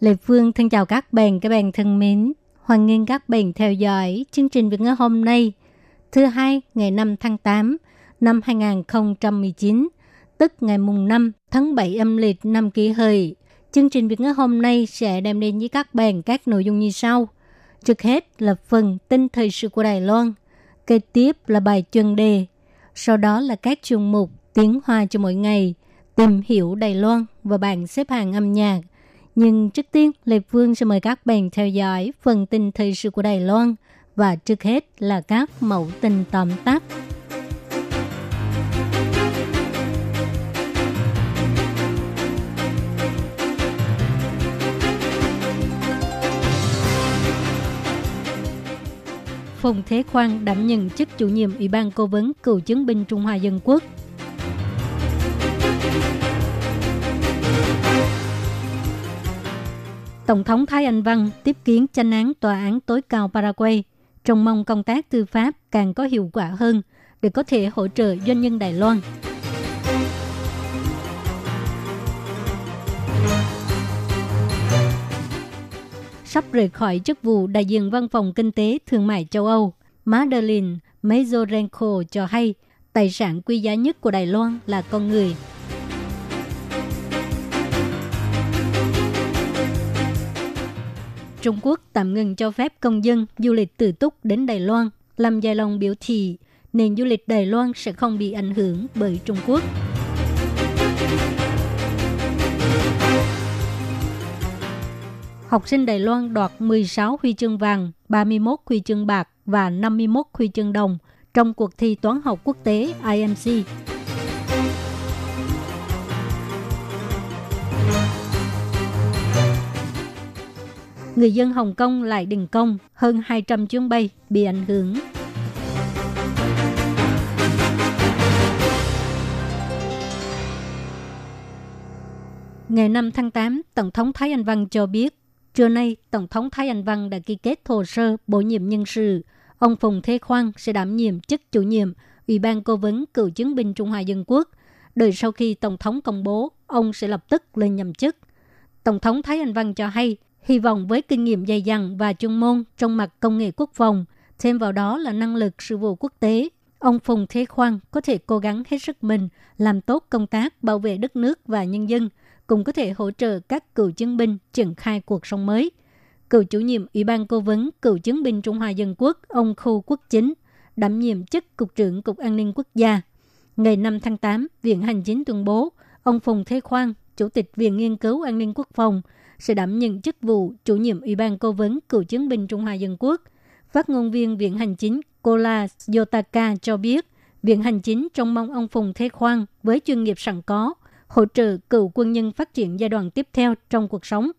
Lê Phương thân chào các bạn, các bạn thân mến. Hoan nghênh các bạn theo dõi chương trình Việt ngữ hôm nay, thứ hai ngày 5 tháng 8 năm 2019, tức ngày mùng 5 tháng 7 âm lịch năm kỷ hợi. Chương trình Việt ngữ hôm nay sẽ đem đến với các bạn các nội dung như sau. Trước hết là phần tin thời sự của Đài Loan, kế tiếp là bài chuyên đề, sau đó là các chuyên mục tiếng hoa cho mỗi ngày, tìm hiểu Đài Loan và bảng xếp hạng âm nhạc. Nhưng trước tiên, Lê Phương sẽ mời các bạn theo dõi phần tin thời sự của Đài Loan và trước hết là các mẫu tin tóm tắt. Phùng Thế Khoan đảm nhận chức chủ nhiệm Ủy ban Cố vấn Cựu chiến binh Trung Hoa Dân Quốc. Tổng thống Thái Anh Văn tiếp kiến tranh án Tòa án tối cao Paraguay, trông mong công tác tư pháp càng có hiệu quả hơn để có thể hỗ trợ doanh nhân Đài Loan. Sắp rời khỏi chức vụ đại diện văn phòng kinh tế thương mại châu Âu, Madeleine Mazorenko cho hay tài sản quý giá nhất của Đài Loan là con người. Trung Quốc tạm ngừng cho phép công dân du lịch tự túc đến Đài Loan, làm dài lòng biểu thị nền du lịch Đài Loan sẽ không bị ảnh hưởng bởi Trung Quốc. Học sinh Đài Loan đoạt 16 huy chương vàng, 31 huy chương bạc và 51 huy chương đồng trong cuộc thi toán học quốc tế IMC. Người dân Hồng Kông lại đình công, hơn 200 chuyến bay bị ảnh hưởng. Ngày 5 tháng 8, Tổng thống Thái Anh Văn cho biết, trưa nay Tổng thống Thái Anh Văn đã ký kết hồ sơ bổ nhiệm nhân sự. Ông Phùng Thế Khoan sẽ đảm nhiệm chức chủ nhiệm Ủy ban Cố vấn Cựu chiến binh Trung Hoa Dân Quốc. Đợi sau khi Tổng thống công bố, ông sẽ lập tức lên nhậm chức. Tổng thống Thái Anh Văn cho hay, hy vọng với kinh nghiệm dày dặn và chuyên môn trong mặt công nghệ quốc phòng, thêm vào đó là năng lực sự vụ quốc tế, ông Phùng Thế Khoan có thể cố gắng hết sức mình làm tốt công tác bảo vệ đất nước và nhân dân, cũng có thể hỗ trợ các cựu chiến binh triển khai cuộc sống mới. Cựu chủ nhiệm Ủy ban Cố vấn Cựu chiến binh Trung Hoa Dân Quốc, ông Khu Quốc Chính, đảm nhiệm chức Cục trưởng Cục An ninh Quốc gia. Ngày 5 tháng 8, Viện Hành chính tuyên bố, ông Phùng Thế Khoan, Chủ tịch Viện Nghiên cứu An ninh Quốc phòng, sẽ đảm nhận chức vụ chủ nhiệm Ủy ban Cố vấn Cựu chiến binh Trung Hoa Dân Quốc. Phát ngôn viên Viện Hành chính Kola Yotaka cho biết, Viện Hành chính trông mong ông Phùng Thế Khoan với chuyên nghiệp sẵn có, hỗ trợ cựu quân nhân phát triển giai đoạn tiếp theo trong cuộc sống.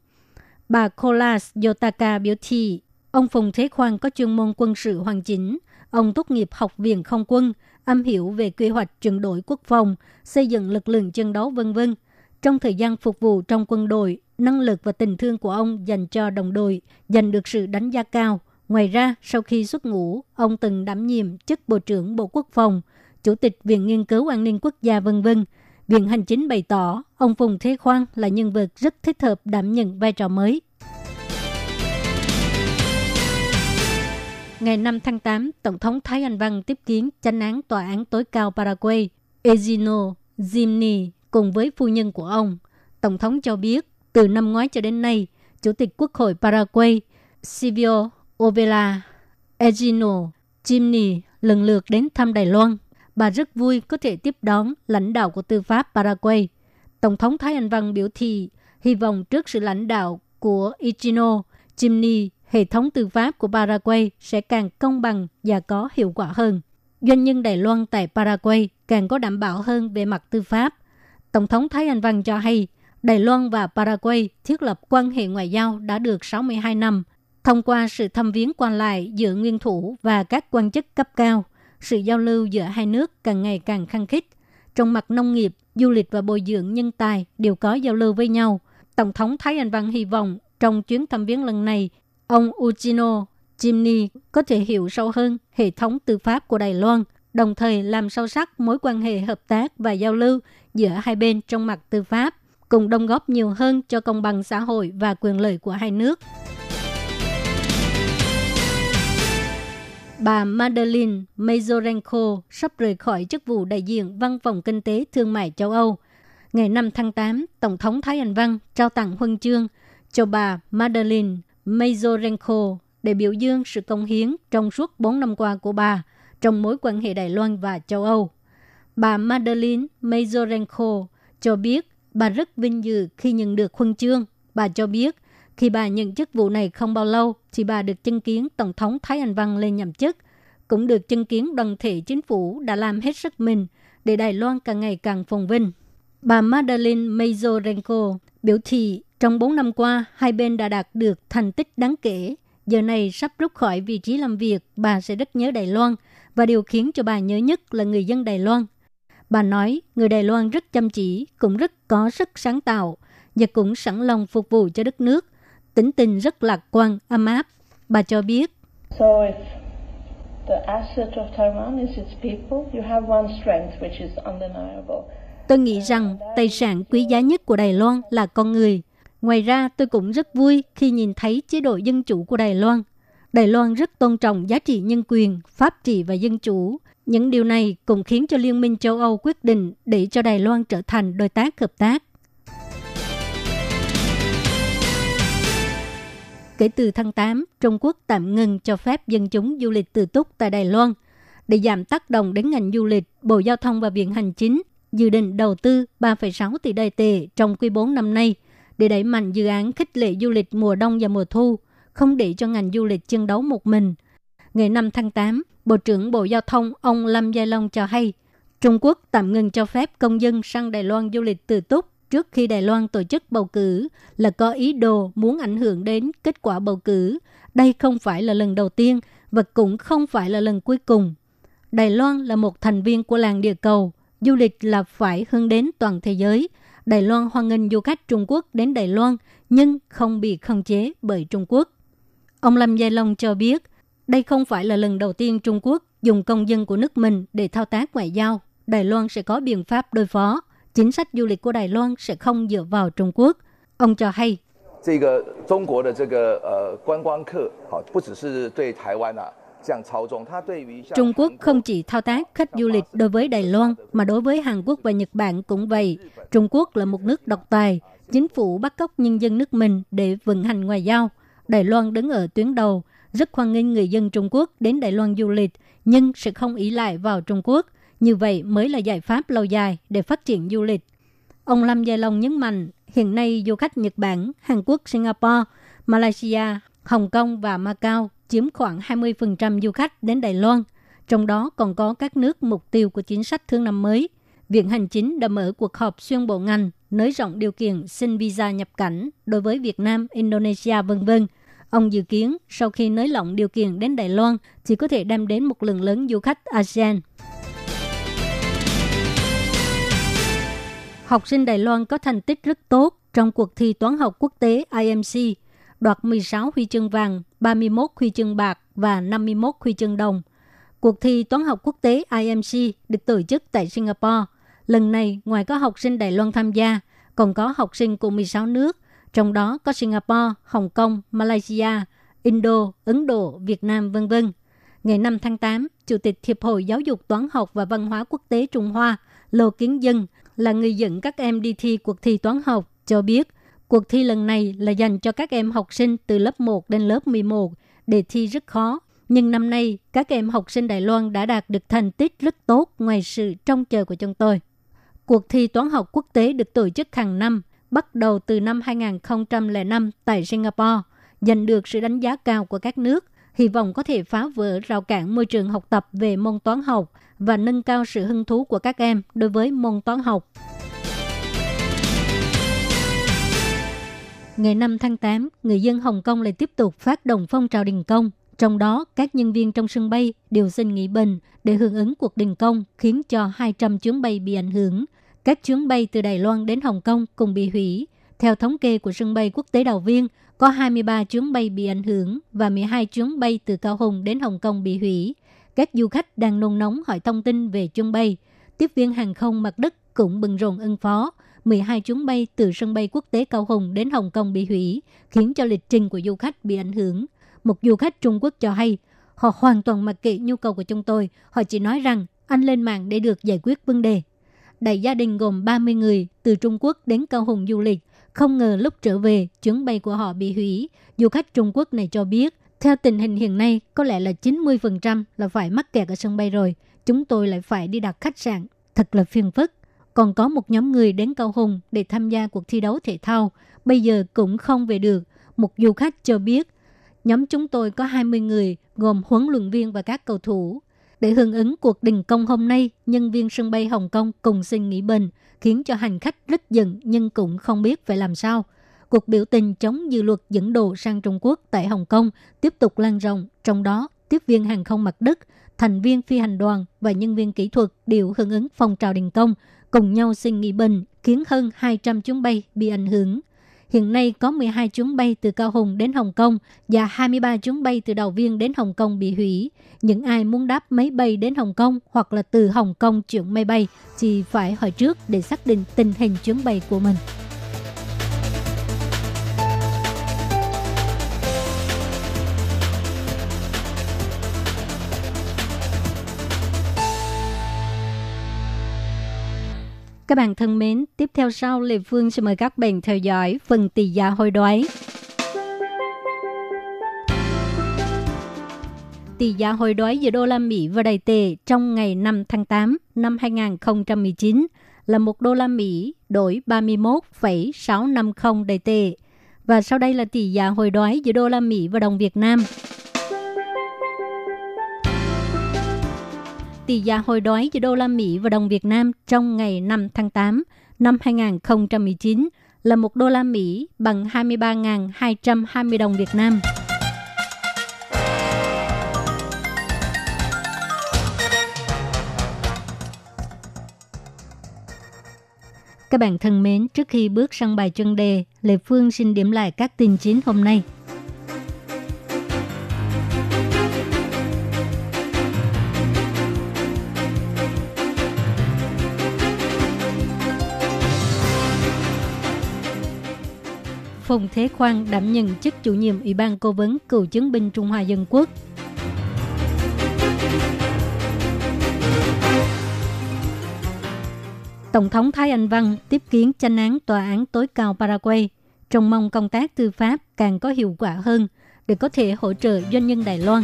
Bà Kola Yotaka biểu thị, ông Phùng Thế Khoan có chuyên môn quân sự hoàn chỉnh, ông tốt nghiệp học viện không quân, am hiểu về quy hoạch chuyển đổi quốc phòng, xây dựng lực lượng chiến đấu vân vân. Trong thời gian phục vụ trong quân đội, năng lực và tình thương của ông dành cho đồng đội giành được sự đánh giá cao. Ngoài ra, sau khi xuất ngũ, ông từng đảm nhiệm chức Bộ trưởng Bộ Quốc phòng, Chủ tịch Viện Nghiên cứu An ninh Quốc gia v.v. Viện Hành chính bày tỏ, ông Phùng Thế Khoan là nhân vật rất thích hợp đảm nhận vai trò mới. Ngày 5 tháng 8, Tổng thống Thái Anh Văn tiếp kiến tranh án Tòa án tối cao Paraguay, Ezino Zimni cùng với phu nhân của ông. Tổng thống cho biết, từ năm ngoái cho đến nay, Chủ tịch Quốc hội Paraguay Silvio Ovela, Egino, Chimney lần lượt đến thăm Đài Loan. Bà rất vui có thể tiếp đón lãnh đạo của tư pháp Paraguay. Tổng thống Thái Anh Văn biểu thị hy vọng trước sự lãnh đạo của Egino, Chimney, hệ thống tư pháp của Paraguay sẽ càng công bằng và có hiệu quả hơn. Doanh nhân Đài Loan tại Paraguay càng có đảm bảo hơn về mặt tư pháp. Tổng thống Thái Anh Văn cho hay, Đài Loan và Paraguay thiết lập quan hệ ngoại giao đã được 62 năm. Thông qua sự thăm viếng quan lại giữa nguyên thủ và các quan chức cấp cao, sự giao lưu giữa hai nước càng ngày càng khăng khít. Trong mặt nông nghiệp, du lịch và bồi dưỡng nhân tài đều có giao lưu với nhau. Tổng thống Thái Anh Văn hy vọng trong chuyến thăm viếng lần này, ông Uchino Jimny có thể hiểu sâu hơn hệ thống tư pháp của Đài Loan, đồng thời làm sâu sắc mối quan hệ hợp tác và giao lưu giữa hai bên trong mặt tư pháp, cùng đóng góp nhiều hơn cho công bằng xã hội và quyền lợi của hai nước. Bà Madeleine Mazorenko sắp rời khỏi chức vụ đại diện Văn phòng Kinh tế Thương mại châu Âu. Ngày 5 tháng 8, Tổng thống Thái Anh Văn trao tặng huân chương cho bà Madeleine Mazorenko để biểu dương sự công hiến trong suốt 4 năm qua của bà trong mối quan hệ Đài Loan và châu Âu. Bà Madeleine Mazorenko cho biết bà rất vinh dự khi nhận được huân chương. Bà cho biết khi bà nhận chức vụ này không bao lâu thì bà được chứng kiến Tổng thống Thái Anh Văn lên nhậm chức, cũng được chứng kiến đoàn thể chính phủ đã làm hết sức mình để Đài Loan càng ngày càng phồn vinh. Bà Madeleine Mazorenko biểu thị trong 4 năm qua, hai bên đã đạt được thành tích đáng kể. Giờ này sắp rút khỏi vị trí làm việc, bà sẽ rất nhớ Đài Loan và điều khiến cho bà nhớ nhất là người dân Đài Loan. Bà nói người Đài Loan rất chăm chỉ, cũng rất có sức sáng tạo và cũng sẵn lòng phục vụ cho đất nước. Tính tình rất lạc quan, ấm áp. Bà cho biết. So if the asset of Taiwan is its people, you have one strength which is undeniable. Tôi nghĩ rằng tài sản quý giá nhất của Đài Loan là con người. Ngoài ra, tôi cũng rất vui khi nhìn thấy chế độ dân chủ của Đài Loan. Đài Loan rất tôn trọng giá trị nhân quyền, pháp trị và dân chủ. Những điều này cũng khiến cho Liên minh châu Âu quyết định để cho Đài Loan trở thành đối tác hợp tác. Kể từ tháng 8, Trung Quốc tạm ngừng cho phép dân chúng du lịch tự túc tại Đài Loan. Để giảm tác động đến ngành du lịch, Bộ Giao thông và Viện Hành Chính dự định đầu tư 3,6 tỷ đài tệ trong quý 4 năm nay để đẩy mạnh dự án khích lệ du lịch mùa đông và mùa thu, không để cho ngành du lịch chân đấu một mình. Ngày 5 tháng 8, Bộ trưởng Bộ Giao thông ông Lâm Gia Long cho hay, Trung Quốc tạm ngừng cho phép công dân sang Đài Loan du lịch tự túc trước khi Đài Loan tổ chức bầu cử là có ý đồ muốn ảnh hưởng đến kết quả bầu cử. Đây không phải là lần đầu tiên và cũng không phải là lần cuối cùng. Đài Loan là một thành viên của làng địa cầu. Du lịch là phải hướng đến toàn thế giới. Đài Loan hoan nghênh du khách Trung Quốc đến Đài Loan nhưng không bị khống chế bởi Trung Quốc. Ông Lâm Gia Long cho biết, đây không phải là lần đầu tiên Trung Quốc dùng công dân của nước mình để thao tác ngoại giao. Đài Loan sẽ có biện pháp đối phó chính sách du lịch của Đài Loan sẽ không dựa vào Trung Quốc. Ông cho hay. Trung Quốc không chỉ thao tác khách du lịch đối với Đài Loan mà đối với Hàn Quốc và Nhật Bản cũng vậy. Trung Quốc là một nước độc tài, chính phủ bắt cóc nhân dân nước mình để vận hành ngoại giao. Đài Loan đứng ở tuyến đầu, rất hoan nghênh người dân Trung Quốc đến Đài Loan du lịch, nhưng sẽ không ý lại vào Trung Quốc – như vậy mới là giải pháp lâu dài để phát triển du lịch. Ông Lâm Gia Long nhấn mạnh, hiện nay du khách Nhật Bản, Hàn Quốc, Singapore, Malaysia, Hồng Kông và Macau chiếm khoảng 20% du khách đến Đài Loan. Trong đó còn có các nước mục tiêu của chính sách thương năm mới. Viện Hành Chính đã mở cuộc họp xuyên bộ ngành, nới rộng điều kiện xin visa nhập cảnh đối với Việt Nam, Indonesia, v v Ông dự kiến sau khi nới lỏng điều kiện đến Đài Loan chỉ có thể đem đến một lượng lớn du khách ASEAN. học sinh Đài Loan có thành tích rất tốt trong cuộc thi toán học quốc tế IMC, đoạt 16 huy chương vàng, 31 huy chương bạc và 51 huy chương đồng. Cuộc thi toán học quốc tế IMC được tổ chức tại Singapore. Lần này, ngoài có học sinh Đài Loan tham gia, còn có học sinh của 16 nước, trong đó có Singapore, Hồng Kông, Malaysia, Indo, Ấn Độ, Việt Nam, vân vân. Ngày 5 tháng 8, Chủ tịch Hiệp hội Giáo dục Toán học và Văn hóa Quốc tế Trung Hoa, Lô Kiến Dân là người dẫn các em đi thi cuộc thi toán học, cho biết cuộc thi lần này là dành cho các em học sinh từ lớp 1 đến lớp 11. Đề thi rất khó, nhưng năm nay các em học sinh Đài Loan đã đạt được thành tích rất tốt ngoài sự trông chờ của chúng tôi. Cuộc thi toán học quốc tế được tổ chức hàng năm, bắt đầu từ năm 2005 tại Singapore, giành được sự đánh giá cao của các nước, hy vọng có thể phá vỡ rào cản môi trường học tập về môn toán học và nâng cao sự hứng thú của các em đối với môn toán học. Ngày 5 tháng 8, người dân Hồng Kông lại tiếp tục phát động phong trào đình công. Trong đó, các nhân viên trong sân bay đều xin nghỉ bình để hưởng ứng cuộc đình công, khiến cho 200 chuyến bay bị ảnh hưởng. Các chuyến bay từ Đài Loan đến Hồng Kông cùng bị hủy. Theo thống kê của sân bay quốc tế Đào Viên, có 23 chuyến bay bị ảnh hưởng và 12 chuyến bay từ Cao Hùng đến Hồng Kông bị hủy. Các du khách đang nôn nóng hỏi thông tin về chuyến bay. Tiếp viên hàng không mặt đất cũng bận rộn ứng phó. 12 chuyến bay từ sân bay quốc tế Cao Hùng đến Hồng Kông bị hủy, khiến cho lịch trình của du khách bị ảnh hưởng. Một du khách Trung Quốc cho hay, họ hoàn toàn mặc kệ nhu cầu của chúng tôi. Họ chỉ nói rằng anh lên mạng để được giải quyết vấn đề. Đại gia đình gồm 30 người từ Trung Quốc đến Cao Hùng du lịch. Không ngờ lúc trở về, chuyến bay của họ bị hủy. Du khách Trung Quốc này cho biết, theo tình hình hiện nay, có lẽ là 90% là phải mắc kẹt ở sân bay rồi. Chúng tôi lại phải đi đặt khách sạn. Thật là phiền phức. Còn có một nhóm người đến Cao Hùng để tham gia cuộc thi đấu thể thao. Bây giờ cũng không về được. Một du khách cho biết, nhóm chúng tôi có 20 người, gồm huấn luyện viên và các cầu thủ. Để hưởng ứng cuộc đình công hôm nay, nhân viên sân bay Hồng Kông cùng xin nghỉ bình, khiến cho hành khách rất giận nhưng cũng không biết phải làm sao. Cuộc biểu tình chống dự luật dẫn đồ sang Trung Quốc tại Hồng Kông tiếp tục lan rộng, trong đó tiếp viên hàng không mặt đất, thành viên phi hành đoàn và nhân viên kỹ thuật đều hưởng ứng phong trào đình công, cùng nhau xin nghỉ bình, khiến hơn 200 chuyến bay bị ảnh hưởng. Hiện nay có 12 chuyến bay từ Cao Hùng đến Hồng Kông và 23 chuyến bay từ Đào Viên đến Hồng Kông bị hủy. Những ai muốn đáp máy bay đến Hồng Kông hoặc là từ Hồng Kông chuyển máy bay thì phải hỏi trước để xác định tình hình chuyến bay của mình. Các bạn thân mến, tiếp theo sau Lê Phương sẽ mời các bạn theo dõi phần tỷ giá hồi đoái. Tỷ giá hồi đoái giữa đô la Mỹ và Đài tệ trong ngày 5 tháng 8 năm 2019 là 1 đô la Mỹ đổi 31,650 Đài tệ. Và sau đây là tỷ giá hồi đoái giữa đô la Mỹ và đồng Việt Nam. Tỷ giá hồi đoái giữa đô la Mỹ và đồng Việt Nam trong ngày 5 tháng 8 năm 2019 là 1 đô la Mỹ bằng 23.220 đồng Việt Nam. Các bạn thân mến, trước khi bước sang bài chân đề, Lê Phương xin điểm lại các tin chính hôm nay. Phùng Thế Khoan đảm nhận chức chủ nhiệm Ủy ban Cố vấn Cựu chiến binh Trung Hoa Dân Quốc. Tổng thống Thái Anh Văn tiếp kiến tranh án tòa án tối cao Paraguay, trông mong công tác tư pháp càng có hiệu quả hơn để có thể hỗ trợ doanh nhân Đài Loan.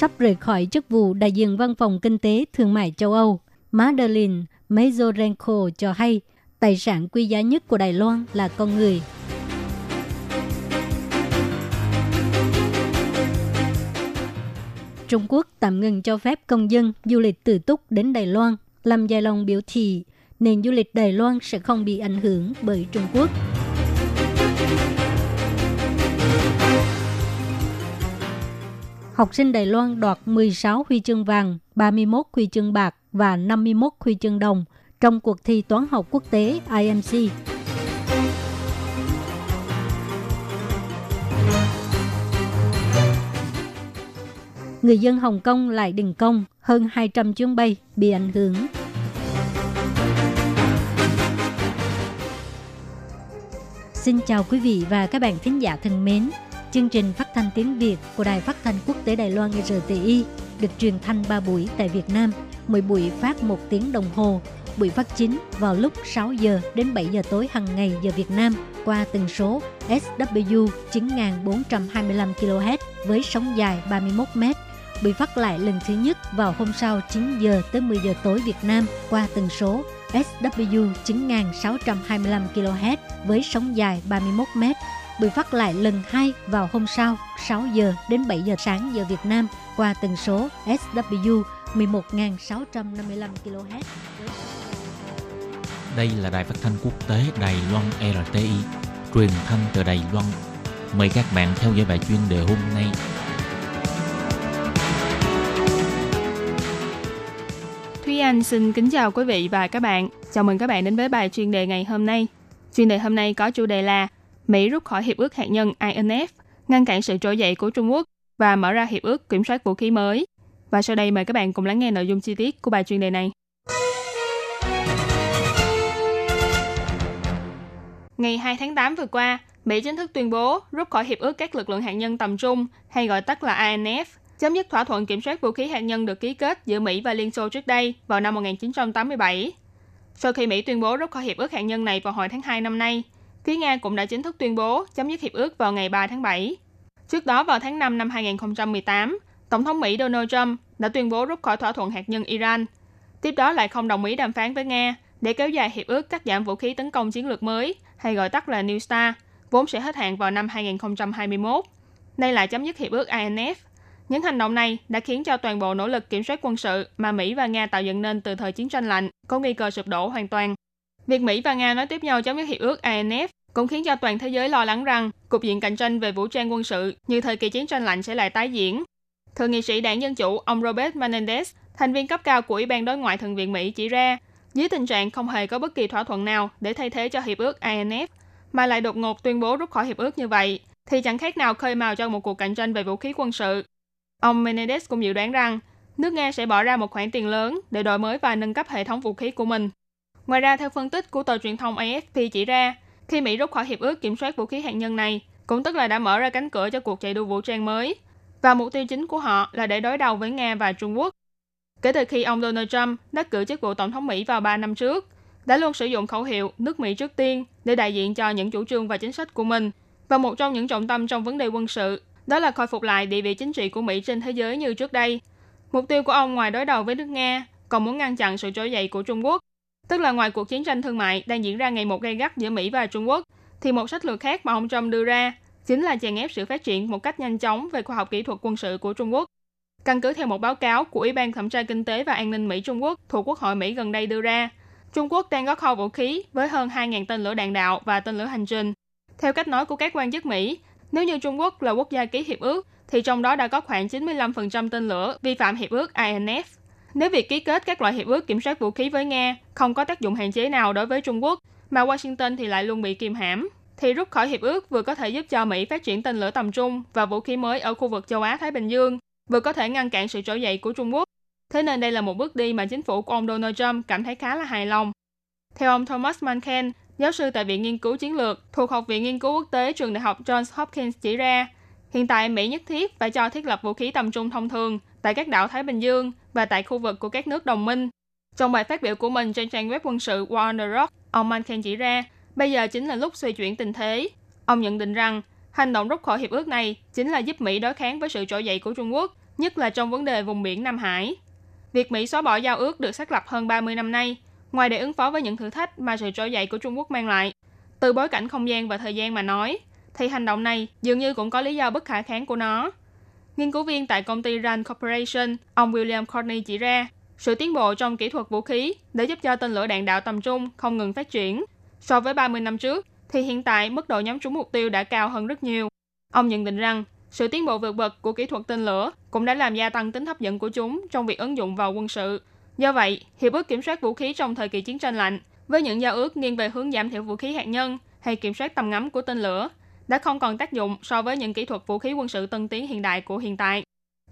Sắp rời khỏi chức vụ đại diện văn phòng kinh tế thương mại châu Âu. Madeline Mazorenko cho hay tài sản quý giá nhất của Đài Loan là con người. Trung Quốc tạm ngừng cho phép công dân du lịch tự túc đến Đài Loan, làm dài lòng biểu thị nền du lịch Đài Loan sẽ không bị ảnh hưởng bởi Trung Quốc. Học sinh Đài Loan đoạt 16 huy chương vàng, 31 huy chương bạc và 51 huy chương đồng trong cuộc thi toán học quốc tế IMC. Người dân Hồng Kông lại đình công, hơn 200 chuyến bay bị ảnh hưởng. Xin chào quý vị và các bạn thính giả thân mến. Chương trình phát thanh tiếng Việt của Đài Phát thanh Quốc tế Đài Loan RTI được truyền thanh 3 buổi tại Việt Nam, mỗi buổi phát 1 tiếng đồng hồ. Buổi phát chính vào lúc 6 giờ đến 7 giờ tối hàng ngày giờ Việt Nam qua tần số SW 9425 kHz với sóng dài 31 m. Buổi phát lại lần thứ nhất vào hôm sau 9 giờ tới 10 giờ tối Việt Nam qua tần số SW 9625 kHz với sóng dài 31 m Buổi phát lại lần hai vào hôm sau 6 giờ đến 7 giờ sáng giờ Việt Nam qua tần số SW 11.655 kHz. Đây là đài phát thanh quốc tế Đài Loan RTI, truyền thanh từ Đài Loan. Mời các bạn theo dõi bài chuyên đề hôm nay. Thúy Anh xin kính chào quý vị và các bạn. Chào mừng các bạn đến với bài chuyên đề ngày hôm nay. Chuyên đề hôm nay có chủ đề là Mỹ rút khỏi Hiệp ước Hạt nhân INF, ngăn cản sự trỗi dậy của Trung Quốc và mở ra Hiệp ước Kiểm soát Vũ khí mới. Và sau đây mời các bạn cùng lắng nghe nội dung chi tiết của bài chuyên đề này. Ngày 2 tháng 8 vừa qua, Mỹ chính thức tuyên bố rút khỏi Hiệp ước các lực lượng hạt nhân tầm trung, hay gọi tắt là INF, chấm dứt thỏa thuận kiểm soát vũ khí hạt nhân được ký kết giữa Mỹ và Liên Xô trước đây vào năm 1987. Sau khi Mỹ tuyên bố rút khỏi hiệp ước hạt nhân này vào hồi tháng 2 năm nay, phía Nga cũng đã chính thức tuyên bố chấm dứt hiệp ước vào ngày 3 tháng 7. Trước đó vào tháng 5 năm 2018, Tổng thống Mỹ Donald Trump đã tuyên bố rút khỏi thỏa thuận hạt nhân Iran. Tiếp đó lại không đồng ý đàm phán với Nga để kéo dài hiệp ước cắt giảm vũ khí tấn công chiến lược mới, hay gọi tắt là New START, vốn sẽ hết hạn vào năm 2021. Nay lại chấm dứt hiệp ước INF. Những hành động này đã khiến cho toàn bộ nỗ lực kiểm soát quân sự mà Mỹ và Nga tạo dựng nên từ thời chiến tranh lạnh có nguy cơ sụp đổ hoàn toàn. Việc Mỹ và Nga nói tiếp nhau chấm dứt hiệp ước INF cũng khiến cho toàn thế giới lo lắng rằng cục diện cạnh tranh về vũ trang quân sự như thời kỳ chiến tranh lạnh sẽ lại tái diễn. Thượng nghị sĩ đảng Dân Chủ ông Robert Menendez, thành viên cấp cao của Ủy ban Đối ngoại Thượng viện Mỹ chỉ ra, dưới tình trạng không hề có bất kỳ thỏa thuận nào để thay thế cho hiệp ước INF, mà lại đột ngột tuyên bố rút khỏi hiệp ước như vậy, thì chẳng khác nào khơi mào cho một cuộc cạnh tranh về vũ khí quân sự. Ông Menendez cũng dự đoán rằng nước Nga sẽ bỏ ra một khoản tiền lớn để đổi mới và nâng cấp hệ thống vũ khí của mình. Ngoài ra, theo phân tích của tờ truyền thông AFP chỉ ra, khi Mỹ rút khỏi hiệp ước kiểm soát vũ khí hạt nhân này, cũng tức là đã mở ra cánh cửa cho cuộc chạy đua vũ trang mới. Và mục tiêu chính của họ là để đối đầu với Nga và Trung Quốc. Kể từ khi ông Donald Trump đắc cử chức vụ tổng thống Mỹ vào 3 năm trước, đã luôn sử dụng khẩu hiệu nước Mỹ trước tiên để đại diện cho những chủ trương và chính sách của mình. Và một trong những trọng tâm trong vấn đề quân sự đó là khôi phục lại địa vị chính trị của Mỹ trên thế giới như trước đây. Mục tiêu của ông ngoài đối đầu với nước Nga, còn muốn ngăn chặn sự trỗi dậy của Trung Quốc. Tức là ngoài cuộc chiến tranh thương mại đang diễn ra ngày một gay gắt giữa Mỹ và Trung Quốc, thì một sách lược khác mà ông Trump đưa ra chính là chèn ép sự phát triển một cách nhanh chóng về khoa học kỹ thuật quân sự của Trung Quốc. Căn cứ theo một báo cáo của Ủy ban Thẩm tra Kinh tế và An ninh Mỹ Trung Quốc thuộc Quốc hội Mỹ gần đây đưa ra, Trung Quốc đang có kho vũ khí với hơn 2.000 tên lửa đạn đạo và tên lửa hành trình. Theo cách nói của các quan chức Mỹ, nếu như Trung Quốc là quốc gia ký hiệp ước, thì trong đó đã có khoảng 95% tên lửa vi phạm hiệp ước INF. Nếu việc ký kết các loại hiệp ước kiểm soát vũ khí với Nga không có tác dụng hạn chế nào đối với Trung Quốc, mà Washington thì lại luôn bị kiềm hãm, thì rút khỏi hiệp ước vừa có thể giúp cho Mỹ phát triển tên lửa tầm trung và vũ khí mới ở khu vực châu Á-Thái Bình Dương, vừa có thể ngăn cản sự trỗi dậy của Trung Quốc. Thế nên đây là một bước đi mà chính phủ của ông Donald Trump cảm thấy khá là hài lòng. Theo ông Thomas Manken, giáo sư tại Viện Nghiên cứu Chiến lược thuộc Học viện Nghiên cứu Quốc tế Trường Đại học Johns Hopkins chỉ ra, hiện tại Mỹ nhất thiết phải cho thiết lập vũ khí tầm trung thông thường tại các đảo Thái Bình Dương và tại khu vực của các nước đồng minh. Trong bài phát biểu của mình trên trang web quân sự War on the Rock, ông Manken chỉ ra, bây giờ chính là lúc xoay chuyển tình thế. Ông nhận định rằng, hành động rút khỏi hiệp ước này chính là giúp Mỹ đối kháng với sự trỗi dậy của Trung Quốc, nhất là trong vấn đề vùng biển Nam Hải. Việc Mỹ xóa bỏ giao ước được xác lập hơn 30 năm nay Ngoài để ứng phó với những thử thách mà sự trỗi dậy của Trung Quốc mang lại, từ bối cảnh không gian và thời gian mà nói, thì hành động này dường như cũng có lý do bất khả kháng của nó. Nghiên cứu viên tại công ty Rand Corporation, ông William Courtney chỉ ra, sự tiến bộ trong kỹ thuật vũ khí để giúp cho tên lửa đạn đạo tầm trung không ngừng phát triển. So với 30 năm trước, thì hiện tại mức độ nhắm trúng mục tiêu đã cao hơn rất nhiều. Ông nhận định rằng, sự tiến bộ vượt bậc của kỹ thuật tên lửa cũng đã làm gia tăng tính hấp dẫn của chúng trong việc ứng dụng vào quân sự Do vậy, hiệp ước kiểm soát vũ khí trong thời kỳ chiến tranh lạnh với những giao ước nghiêng về hướng giảm thiểu vũ khí hạt nhân hay kiểm soát tầm ngắm của tên lửa đã không còn tác dụng so với những kỹ thuật vũ khí quân sự tân tiến hiện đại của hiện tại.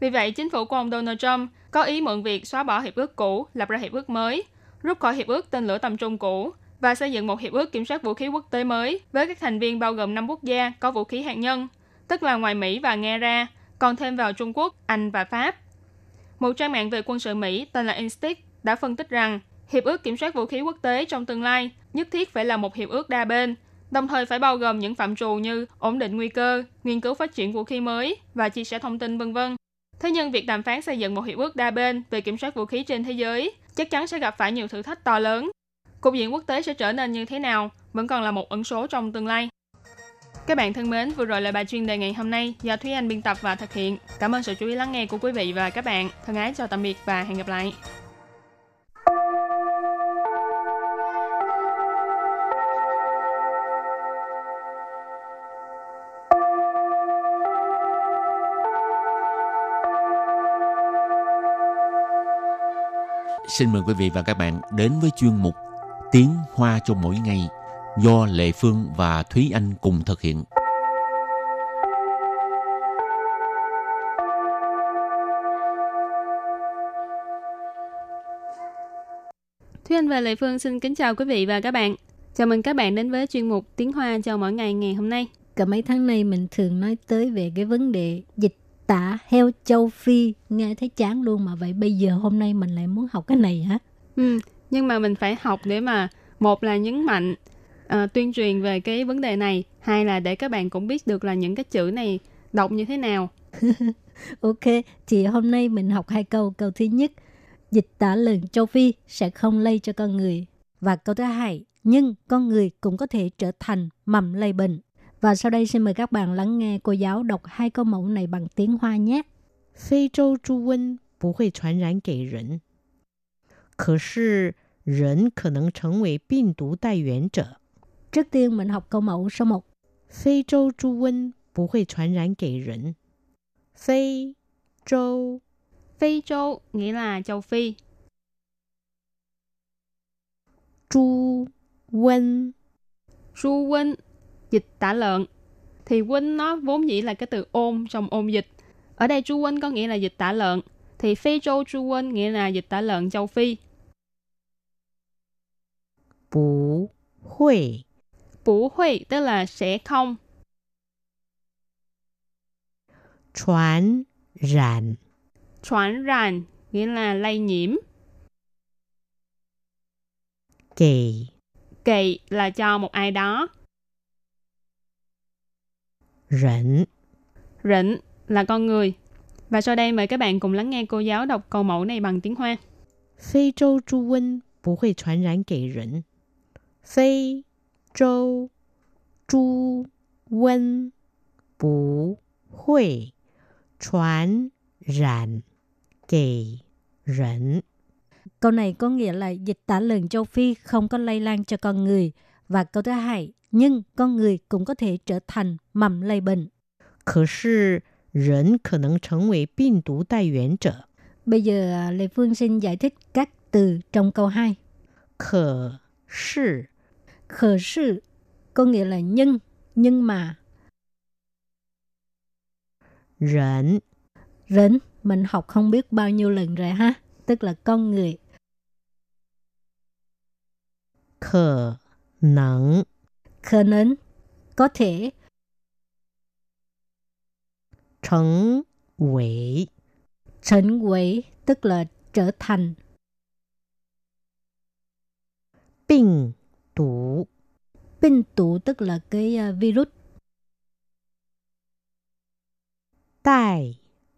Vì vậy, chính phủ của ông Donald Trump có ý mượn việc xóa bỏ hiệp ước cũ, lập ra hiệp ước mới, rút khỏi hiệp ước tên lửa tầm trung cũ và xây dựng một hiệp ước kiểm soát vũ khí quốc tế mới với các thành viên bao gồm 5 quốc gia có vũ khí hạt nhân, tức là ngoài Mỹ và Nga ra, còn thêm vào Trung Quốc, Anh và Pháp. Một trang mạng về quân sự Mỹ tên là Instinct đã phân tích rằng hiệp ước kiểm soát vũ khí quốc tế trong tương lai nhất thiết phải là một hiệp ước đa bên, đồng thời phải bao gồm những phạm trù như ổn định nguy cơ, nghiên cứu phát triển vũ khí mới và chia sẻ thông tin vân vân. Thế nhưng việc đàm phán xây dựng một hiệp ước đa bên về kiểm soát vũ khí trên thế giới chắc chắn sẽ gặp phải nhiều thử thách to lớn. Cục diện quốc tế sẽ trở nên như thế nào vẫn còn là một ẩn số trong tương lai. Các bạn thân mến, vừa rồi là bài chuyên đề ngày hôm nay do Thúy Anh biên tập và thực hiện. Cảm ơn sự chú ý lắng nghe của quý vị và các bạn. Thân ái chào tạm biệt và hẹn gặp lại. Xin mời quý vị và các bạn đến với chuyên mục Tiếng Hoa cho mỗi ngày do Lệ Phương và Thúy Anh cùng thực hiện. Thúy Anh và Lệ Phương xin kính chào quý vị và các bạn. Chào mừng các bạn đến với chuyên mục Tiếng Hoa cho mỗi ngày ngày hôm nay. Cả mấy tháng nay mình thường nói tới về cái vấn đề dịch tả heo châu Phi. Nghe thấy chán luôn mà vậy bây giờ hôm nay mình lại muốn học cái này hả? Ừ, nhưng mà mình phải học để mà một là nhấn mạnh uh, tuyên truyền về cái vấn đề này, hai là để các bạn cũng biết được là những cái chữ này đọc như thế nào. ok, thì hôm nay mình học hai câu. Câu thứ nhất, dịch tả lợn châu Phi sẽ không lây cho con người. Và câu thứ hai, nhưng con người cũng có thể trở thành mầm lây bệnh. Và sau đây xin mời các bạn lắng nghe cô giáo đọc hai câu mẫu này bằng tiếng Hoa nhé. 非洲猪瘟不会传染给人，可是人可能成为病毒带源者。 Trước tiên mình học câu mẫu số 1. 非洲猪瘟不会传染给人。非洲 Phi châu nghĩa là châu Phi. 猪瘟 Su huynh dịch tả lợn. Thì Quynh nó vốn dĩ là cái từ ôm trong ôm dịch. Ở đây Chu Quynh có nghĩa là dịch tả lợn. Thì Phi Châu Chu Quynh nghĩa là dịch tả lợn châu Phi. Bú Huệ Bú Huệ tức là sẽ không. Truyền rạn Truyền rạn nghĩa là lây nhiễm. Kỳ Kỳ là cho một ai đó. Rỉnh Rỉnh là con người. Và sau đây mời các bạn cùng lắng nghe cô giáo đọc câu mẫu này bằng tiếng Hoa. Phi châu chu vân bù hội truyền rãn kể rỉnh. Phi châu chu vân bù hội truyền rãn kể rỉnh. Câu này có nghĩa là dịch tả lợn châu Phi không có lây lan cho con người. Và câu thứ hai, nhưng con người cũng có thể trở thành mầm lây bệnh. 可是人可能成为病毒带源者。 Bây giờ à, Lê Phương xin giải thích các từ trong câu 2. 可是 Khờ sự có nghĩa là nhưng, nhưng mà. 人 Rỉnh, mình học không biết bao nhiêu lần rồi ha. Tức là con người. 可 能 Khờ nến, có thể. 成为 Trấn quỷ, tức là trở thành. 病毒 Binh tụ tức là cái à, virus. 带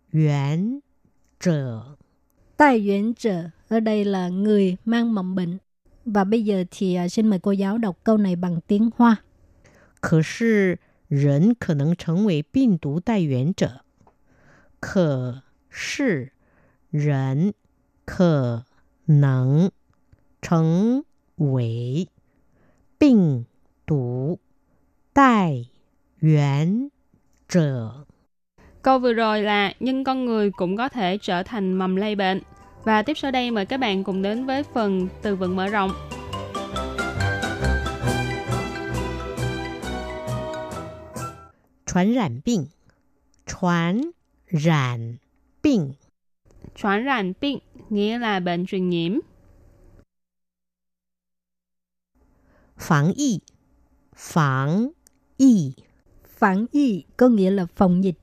源者。 Tai yuan trợ ở đây là người mang mầm bệnh. Và bây giờ thì à, xin mời cô giáo đọc câu này bằng tiếng Hoa. 可是人可能成为病毒带源者。可是人可能成为病毒带源者。 Câu vừa rồi là nhưng con người cũng có thể trở thành mầm lây bệnh. Và tiếp sau đây mời các bạn cùng đến với phần từ vựng mở rộng. 传染病，传染病， Truyền染病 nghĩa là bệnh truyền nhiễm. 防疫，防疫， Phản y có nghĩa là phòng dịch.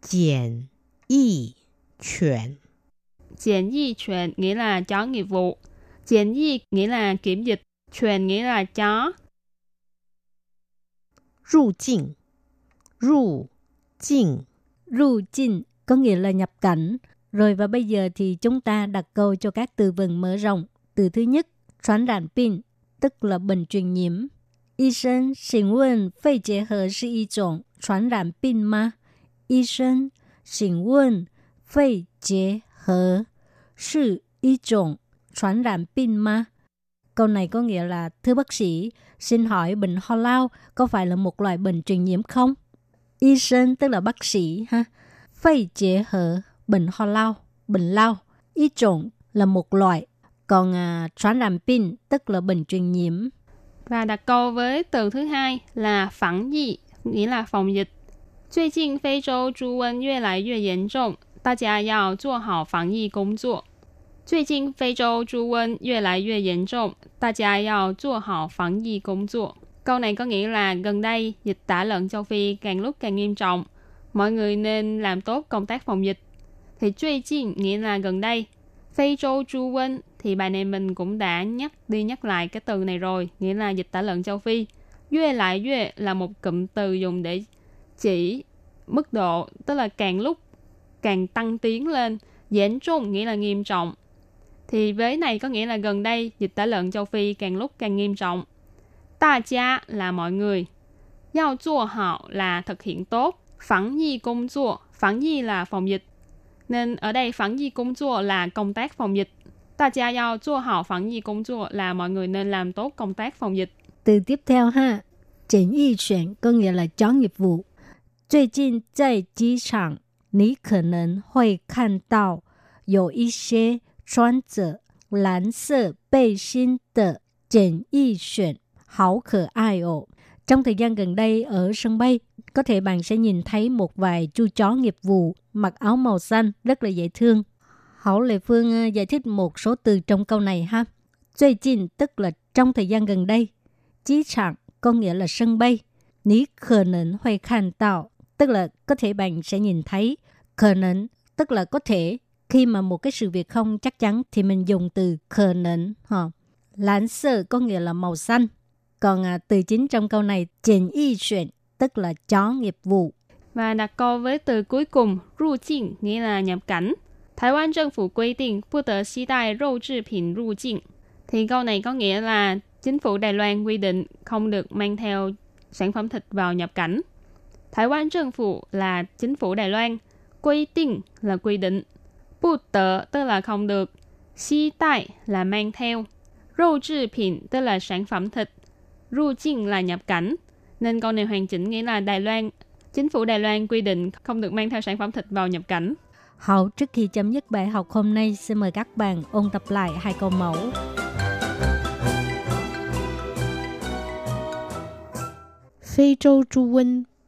检疫犬，检疫犬， Triển y truyền nghĩa là chó nghiệp vụ. Triển y nghĩa là kiểm dịch. Truyền nghĩa là chó. 入境，入境， Ru chinh có nghĩa là nhập cảnh. Rồi và bây giờ thì chúng ta đặt câu cho các từ vựng mở rộng. Từ thứ nhất, truyền染pin, tức là bệnh truyền nhiễm. Y sinh, xin问肺结核是一种传染病吗？ 医生，请问肺结核是一种传染病吗? Câu này có nghĩa là Thưa bác sĩ, xin hỏi bệnh ho lao có phải là một loại bệnh truyền nhiễm không? Y sinh tức là bác sĩ ha. Phây chế hở, bệnh ho lao, bệnh lao. Y trộn là một loại. Còn à, truyền染bệnh tức là bệnh truyền nhiễm. Và đặt câu với từ thứ hai là phản yi, nghĩa là phòng dịch. 最近非洲猪瘟越来越严重，大家要做好防疫工作。最近非洲猪瘟越来越严重，大家要做好防疫工作。Câu này có nghĩa là gần đây dịch tả lợn châu Phi càng lúc càng nghiêm trọng, mọi người nên làm tốt công tác phòng dịch. Thì truy chiên nghĩa là gần đây, Phi châu chu quân thì bài này mình cũng đã nhắc đi nhắc lại cái từ này rồi, nghĩa là dịch tả lợn châu Phi. Yue lại yue là một cụm từ dùng để chỉ mức độ, tức là càng lúc càng tăng tiến lên. Diễn trung nghĩa là nghiêm trọng. Thì với này có nghĩa là gần đây dịch tả lợn châu Phi càng lúc càng nghiêm trọng. Ta gia là mọi người. Giao chua họ là thực hiện tốt. Phản nhi công chua, phản nhi là phòng dịch. Nên ở đây phản nhi công chua là công tác phòng dịch. Ta gia giao chua họ phản nhi công chua là mọi người nên làm tốt công tác phòng dịch. Từ tiếp theo ha, chỉnh y chuyển có nghĩa là chó nghiệp vụ. 最近在机场，你可能会看到有一些穿着蓝色背心的检疫犬，好可爱哦。Trong thời gian gần đây ở sân bay, có thể bạn sẽ nhìn thấy một vài chú chó nghiệp vụ mặc áo màu xanh rất là dễ thương. Hảo Lệ Phương giải thích một số từ trong câu này ha.最近 tức là trong thời gian gần đây. Chí trạng có nghĩa là sân bay. Ní khờ nấn huay khăn tạo tức là có thể bạn sẽ nhìn thấy khờ nến. Tức là có thể khi mà một cái sự việc không chắc chắn thì mình dùng từ khờ nến ha lãn sơ có nghĩa là màu xanh. Còn à, từ chính trong câu này chỉnh y chuyển tức là chó nghiệp vụ. Và đặt câu với từ cuối cùng ru jin nghĩa là nhập cảnh. Thái Lan chính phủ quy định bất được xí đại rau chế phẩm 入境. Thì câu này có nghĩa là chính phủ Đài Loan quy định không được mang theo sản phẩm thịt vào nhập cảnh. Thái Quan Chính phủ là chính phủ Đài Loan, quy định là quy định, bù tờ tức là không được, xí đại là mang theo, râu trị 品 tức là sản phẩm thịt, ru chinh là nhập cảnh. Nên câu này hoàn chỉnh nghĩa là Đài Loan, chính phủ Đài Loan quy định không được mang theo sản phẩm thịt vào nhập cảnh. Hậu trước khi chấm dứt bài học hôm nay, xin mời các bạn ôn tập lại hai câu mẫu. Phi Châu Chu Vinh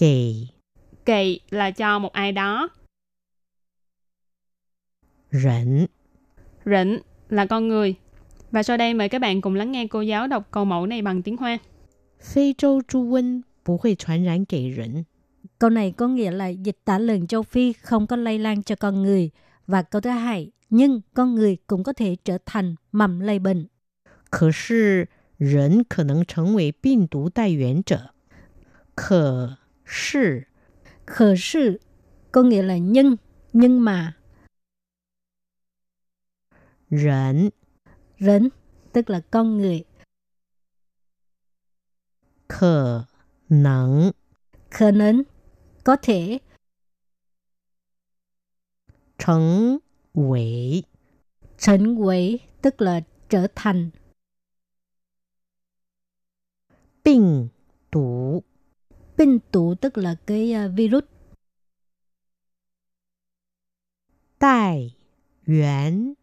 给 Kỳ là cho một ai đó. 人。 Rịnh là con người. Và sau đây mời các bạn cùng lắng nghe cô giáo đọc câu mẫu này bằng tiếng Hoa. 非洲猪瘟不会传染给人。 Câu này có nghĩa là dịch tả lợn châu Phi không có lây lan cho con người. Và câu thứ hai, nhưng con người cũng có thể trở thành mầm lây bệnh. 可是人可能成为病毒带源者。可 是, có nghĩa là nhưng, nhưng mà. Rẫn Rẫn tức là con người. Khờ nắng Khờ nắng có thể. Trấn quỷ Trấn quỷ tức là trở thành. Bình 病毒 Binh tụ tức là cái à, virus. 带源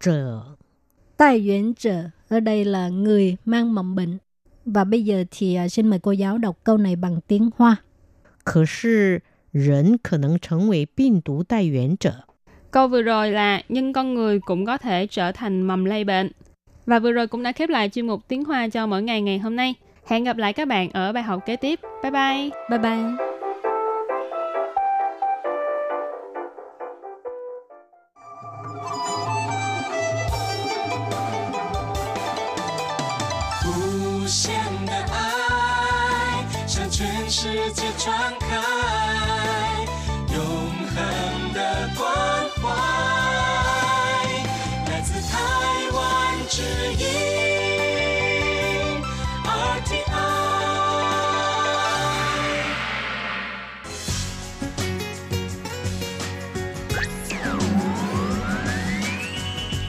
者。 Tai yuan trợ ở đây là người mang mầm bệnh. Và bây giờ thì à, xin mời cô giáo đọc câu này bằng tiếng Hoa. 可是人可能成为病毒带源者。 Câu vừa rồi là nhưng con người cũng có thể trở thành mầm lây bệnh. Và vừa rồi cũng đã khép lại chuyên mục tiếng Hoa cho mỗi ngày ngày hôm nay. Hẹn gặp lại các bạn ở bài học kế tiếp. Bye bye. Bye bye.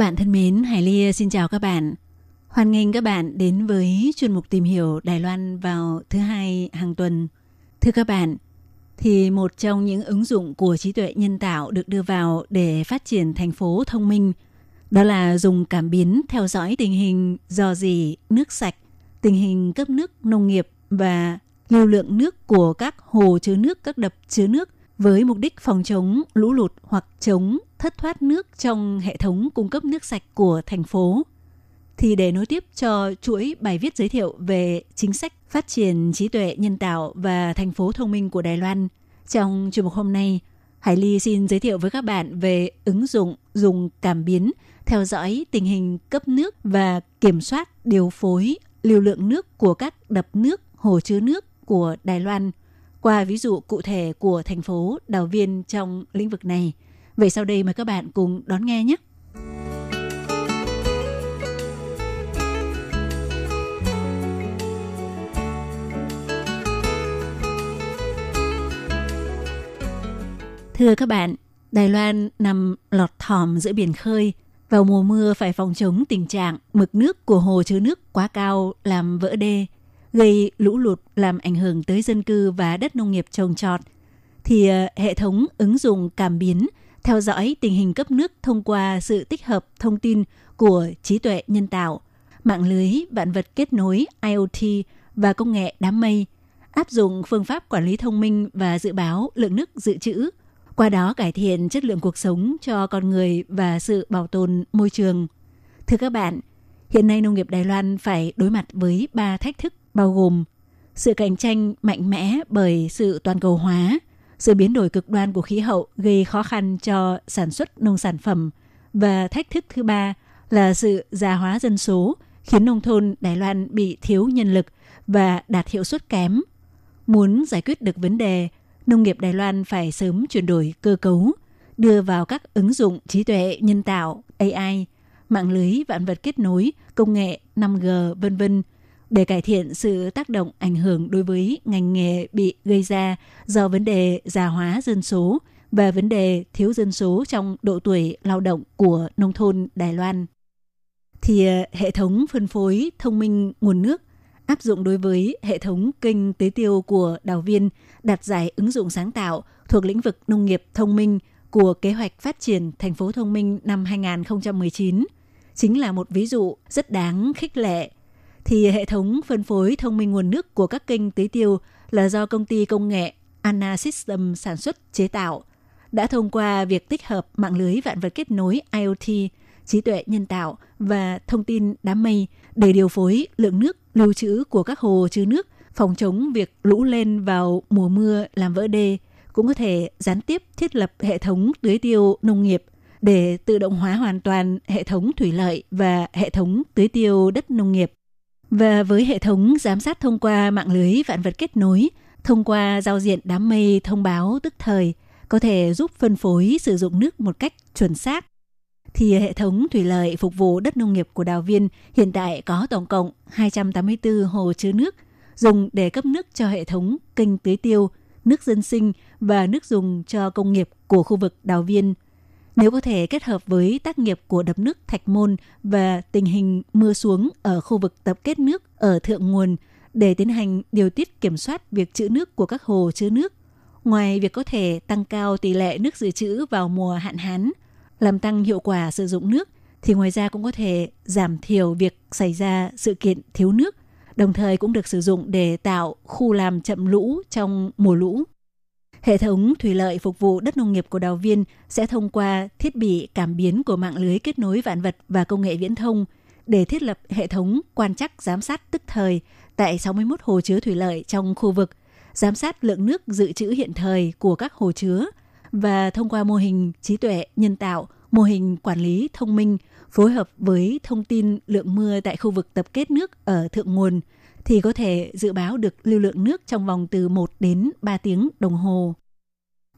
Bạn thân mến, Hải Ly xin chào các bạn. Hoan nghênh các bạn đến với chuyên mục tìm hiểu Đài Loan vào thứ hai hàng tuần. Thưa các bạn, thì một trong những ứng dụng của trí tuệ nhân tạo được đưa vào để phát triển thành phố thông minh đó là dùng cảm biến theo dõi tình hình dò dỉ nước sạch, tình hình cấp nước nông nghiệp và lưu lượng nước của các hồ chứa nước, các đập chứa nước với mục đích phòng chống lũ lụt hoặc chống thất thoát nước trong hệ thống cung cấp nước sạch của thành phố. Thì để nối tiếp cho chuỗi bài viết giới thiệu về chính sách phát triển trí tuệ nhân tạo và thành phố thông minh của Đài Loan, trong chuyên mục hôm nay, Hải Ly xin giới thiệu với các bạn về ứng dụng dùng cảm biến theo dõi tình hình cấp nước và kiểm soát điều phối lưu lượng nước của các đập nước, hồ chứa nước của Đài Loan qua ví dụ cụ thể của thành phố Đào Viên trong lĩnh vực này. Vậy sau đây mời các bạn cùng đón nghe nhé. Thưa các bạn, Đài Loan nằm lọt thỏm giữa biển khơi. Vào mùa mưa phải phòng chống tình trạng mực nước của hồ chứa nước quá cao làm vỡ đê, gây lũ lụt làm ảnh hưởng tới dân cư và đất nông nghiệp trồng trọt. Thì ờ, hệ thống ứng dụng cảm biến theo dõi tình hình cấp nước thông qua sự tích hợp thông tin của trí tuệ nhân tạo, mạng lưới vạn vật kết nối IoT và công nghệ đám mây, áp dụng phương pháp quản lý thông minh và dự báo lượng nước dự trữ, qua đó cải thiện chất lượng cuộc sống cho con người và sự bảo tồn môi trường. Thưa các bạn, hiện nay nông nghiệp Đài Loan phải đối mặt với ba thách thức bao gồm sự cạnh tranh mạnh mẽ bởi sự toàn cầu hóa, sự biến đổi cực đoan của khí hậu gây khó khăn cho sản xuất nông sản phẩm và thách thức thứ ba là sự già hóa dân số khiến nông thôn Đài Loan bị thiếu nhân lực và đạt hiệu suất kém. Muốn giải quyết được vấn đề, nông nghiệp Đài Loan phải sớm chuyển đổi cơ cấu, đưa vào các ứng dụng trí tuệ nhân tạo AI, mạng lưới vạn vật kết nối, công nghệ 5G vân vân để cải thiện sự tác động ảnh hưởng đối với ngành nghề bị gây ra do vấn đề già hóa dân số và vấn đề thiếu dân số trong độ tuổi lao động của nông thôn Đài Loan. Thì ờ, hệ thống phân phối thông minh nguồn nước áp dụng đối với hệ thống kênh tưới tiêu của đào viên đạt giải ứng dụng sáng tạo thuộc lĩnh vực nông nghiệp thông minh của kế hoạch phát triển thành phố thông minh năm 2019 chính là một ví dụ rất đáng khích lệ thì hệ thống phân phối thông minh nguồn nước của các kênh tưới tiêu là do công ty công nghệ Anna System sản xuất chế tạo, đã thông qua việc tích hợp mạng lưới vạn vật kết nối IoT, trí tuệ nhân tạo và thông tin đám mây để điều phối lượng nước lưu trữ của các hồ chứa nước, phòng chống việc lũ lên vào mùa mưa làm vỡ đê, cũng có thể gián tiếp thiết lập hệ thống tưới tiêu nông nghiệp để tự động hóa hoàn toàn hệ thống thủy lợi và hệ thống tưới tiêu đất nông nghiệp. Và với hệ thống giám sát thông qua mạng lưới vạn vật kết nối, thông qua giao diện đám mây thông báo tức thời, có thể giúp phân phối sử dụng nước một cách chuẩn xác. Thì hệ thống thủy lợi phục vụ đất nông nghiệp của đào viên hiện tại có tổng cộng 284 hồ chứa nước dùng để cấp nước cho hệ thống kênh tưới tiêu, nước dân sinh và nước dùng cho công nghiệp của khu vực đào viên. Nếu có thể kết hợp với tác nghiệp của đập nước Thạch Môn và tình hình mưa xuống ở khu vực tập kết nước ở thượng nguồn để tiến hành điều tiết kiểm soát việc trữ nước của các hồ chứa nước, ngoài việc có thể tăng cao tỷ lệ nước dự trữ vào mùa hạn hán, làm tăng hiệu quả sử dụng nước, thì ngoài ra cũng có thể giảm thiểu việc xảy ra sự kiện thiếu nước, đồng thời cũng được sử dụng để tạo khu làm chậm lũ trong mùa lũ. Hệ thống thủy lợi phục vụ đất nông nghiệp của đào viên sẽ thông qua thiết bị cảm biến của mạng lưới kết nối vạn vật và công nghệ viễn thông để thiết lập hệ thống quan trắc giám sát tức thời tại 61 hồ chứa thủy lợi trong khu vực, giám sát lượng nước dự trữ hiện thời của các hồ chứa và thông qua mô hình trí tuệ nhân tạo, mô hình quản lý thông minh phối hợp với thông tin lượng mưa tại khu vực tập kết nước ở thượng nguồn – thì có thể dự báo được lưu lượng nước trong vòng từ 1 đến 3 tiếng đồng hồ.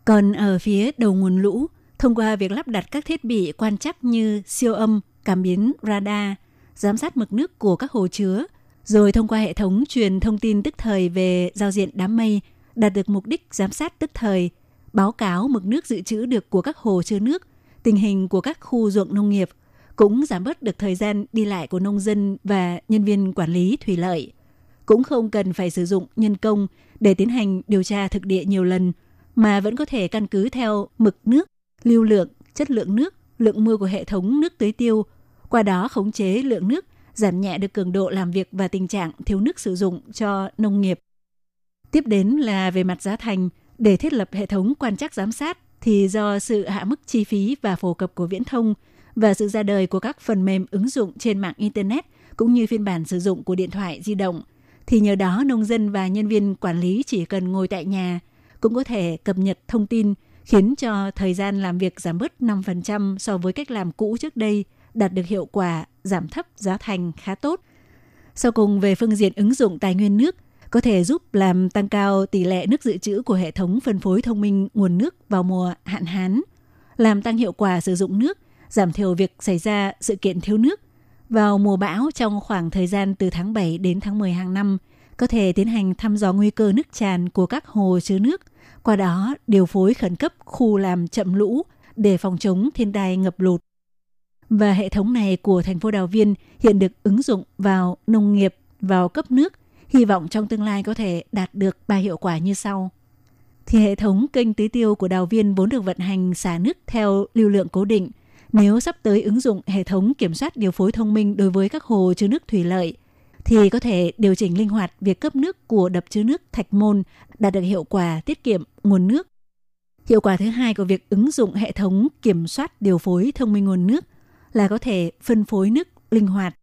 Còn ở phía đầu nguồn lũ, thông qua việc lắp đặt các thiết bị quan trắc như siêu âm, cảm biến radar, giám sát mực nước của các hồ chứa, rồi thông qua hệ thống truyền thông tin tức thời về giao diện đám mây, đạt được mục đích giám sát tức thời, báo cáo mực nước dự trữ được của các hồ chứa nước, tình hình của các khu ruộng nông nghiệp, cũng giảm bớt được thời gian đi lại của nông dân và nhân viên quản lý thủy lợi cũng không cần phải sử dụng nhân công để tiến hành điều tra thực địa nhiều lần, mà vẫn có thể căn cứ theo mực nước, lưu lượng, chất lượng nước, lượng mưa của hệ thống nước tưới tiêu, qua đó khống chế lượng nước, giảm nhẹ được cường độ làm việc và tình trạng thiếu nước sử dụng cho nông nghiệp. Tiếp đến là về mặt giá thành, để thiết lập hệ thống quan trắc giám sát thì do sự hạ mức chi phí và phổ cập của viễn thông và sự ra đời của các phần mềm ứng dụng trên mạng Internet cũng như phiên bản sử dụng của điện thoại di động thì nhờ đó nông dân và nhân viên quản lý chỉ cần ngồi tại nhà cũng có thể cập nhật thông tin khiến cho thời gian làm việc giảm bớt 5% so với cách làm cũ trước đây, đạt được hiệu quả giảm thấp giá thành khá tốt. Sau cùng về phương diện ứng dụng tài nguyên nước, có thể giúp làm tăng cao tỷ lệ nước dự trữ của hệ thống phân phối thông minh nguồn nước vào mùa hạn hán, làm tăng hiệu quả sử dụng nước, giảm thiểu việc xảy ra sự kiện thiếu nước – vào mùa bão trong khoảng thời gian từ tháng 7 đến tháng 10 hàng năm, có thể tiến hành thăm dò nguy cơ nước tràn của các hồ chứa nước, qua đó điều phối khẩn cấp khu làm chậm lũ để phòng chống thiên tai ngập lụt. Và hệ thống này của thành phố Đào Viên hiện được ứng dụng vào nông nghiệp, vào cấp nước, hy vọng trong tương lai có thể đạt được ba hiệu quả như sau. Thì hệ thống kênh tưới tiêu của Đào Viên vốn được vận hành xả nước theo lưu lượng cố định – nếu sắp tới ứng dụng hệ thống kiểm soát điều phối thông minh đối với các hồ chứa nước thủy lợi, thì có thể điều chỉnh linh hoạt việc cấp nước của đập chứa nước Thạch Môn đạt được hiệu quả tiết kiệm nguồn nước. Hiệu quả thứ hai của việc ứng dụng hệ thống kiểm soát điều phối thông minh nguồn nước là có thể phân phối nước linh hoạt.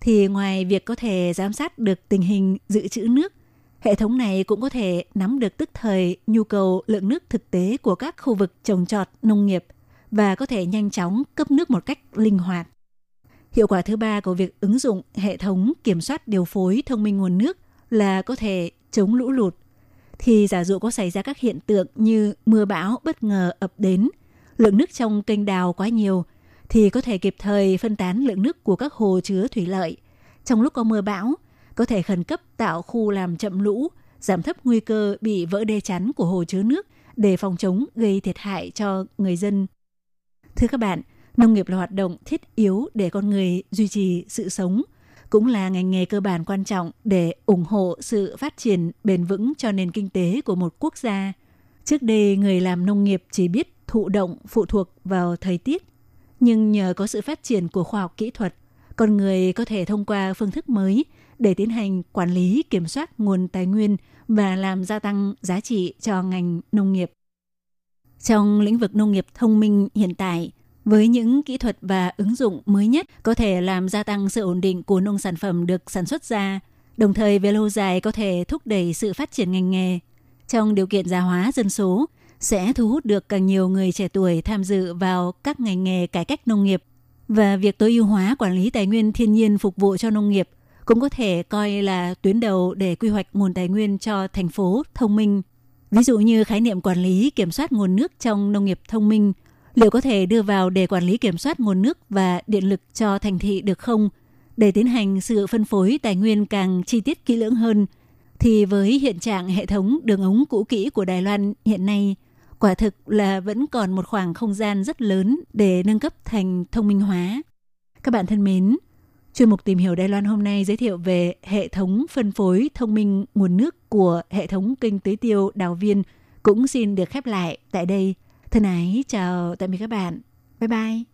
Thì ngoài việc có thể giám sát được tình hình dự trữ nước, hệ thống này cũng có thể nắm được tức thời nhu cầu lượng nước thực tế của các khu vực trồng trọt nông nghiệp và có thể nhanh chóng cấp nước một cách linh hoạt. Hiệu quả thứ ba của việc ứng dụng hệ thống kiểm soát điều phối thông minh nguồn nước là có thể chống lũ lụt. Thì giả dụ có xảy ra các hiện tượng như mưa bão bất ngờ ập đến, lượng nước trong kênh đào quá nhiều, thì có thể kịp thời phân tán lượng nước của các hồ chứa thủy lợi. Trong lúc có mưa bão, có thể khẩn cấp tạo khu làm chậm lũ, giảm thấp nguy cơ bị vỡ đê chắn của hồ chứa nước để phòng chống gây thiệt hại cho người dân Thưa các bạn, nông nghiệp là hoạt động thiết yếu để con người duy trì sự sống, cũng là ngành nghề cơ bản quan trọng để ủng hộ sự phát triển bền vững cho nền kinh tế của một quốc gia. Trước đây, người làm nông nghiệp chỉ biết thụ động phụ thuộc vào thời tiết, nhưng nhờ có sự phát triển của khoa học kỹ thuật, con người có thể thông qua phương thức mới để tiến hành quản lý kiểm soát nguồn tài nguyên và làm gia tăng giá trị cho ngành nông nghiệp. Trong lĩnh vực nông nghiệp thông minh hiện tại, với những kỹ thuật và ứng dụng mới nhất có thể làm gia tăng sự ổn định của nông sản phẩm được sản xuất ra, đồng thời về lâu dài có thể thúc đẩy sự phát triển ngành nghề. Trong điều kiện già hóa dân số, sẽ thu hút được càng nhiều người trẻ tuổi tham dự vào các ngành nghề cải cách nông nghiệp. Và việc tối ưu hóa quản lý tài nguyên thiên nhiên phục vụ cho nông nghiệp cũng có thể coi là tuyến đầu để quy hoạch nguồn tài nguyên cho thành phố thông minh. Ví dụ như khái niệm quản lý kiểm soát nguồn nước trong nông nghiệp thông minh, liệu có thể đưa vào để quản lý kiểm soát nguồn nước và điện lực cho thành thị được không? Để tiến hành sự phân phối tài nguyên càng chi tiết kỹ lưỡng hơn, thì với hiện trạng hệ thống đường ống cũ kỹ của Đài Loan hiện nay, Quả thực là vẫn còn một khoảng không gian rất lớn để nâng cấp thành thông minh hóa. Các bạn thân mến, chuyên mục tìm hiểu Đài Loan hôm nay giới thiệu về hệ thống phân phối thông minh nguồn nước của hệ thống kênh tưới tiêu Đào Viên cũng xin được khép lại tại đây. Thân ái chào tạm biệt các bạn. Bye bye.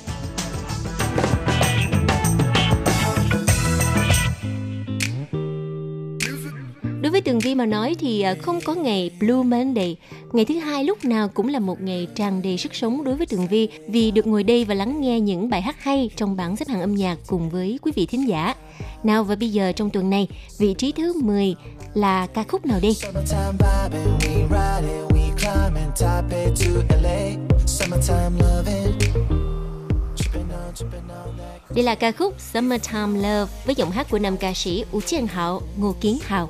Đối với Tường Vi mà nói thì à, không có ngày Blue Monday. Ngày thứ hai lúc nào cũng là một ngày tràn đầy sức sống đối với Tường Vi vì được ngồi đây và lắng nghe những bài hát hay trong bảng xếp hạng âm nhạc cùng với quý vị thính giả. Nào và bây giờ trong tuần này, vị trí thứ 10 là ca khúc nào đi? Đây là ca khúc Summertime Love với giọng hát của nam ca sĩ Ú Chiên Hạo, Ngô Kiến Hào.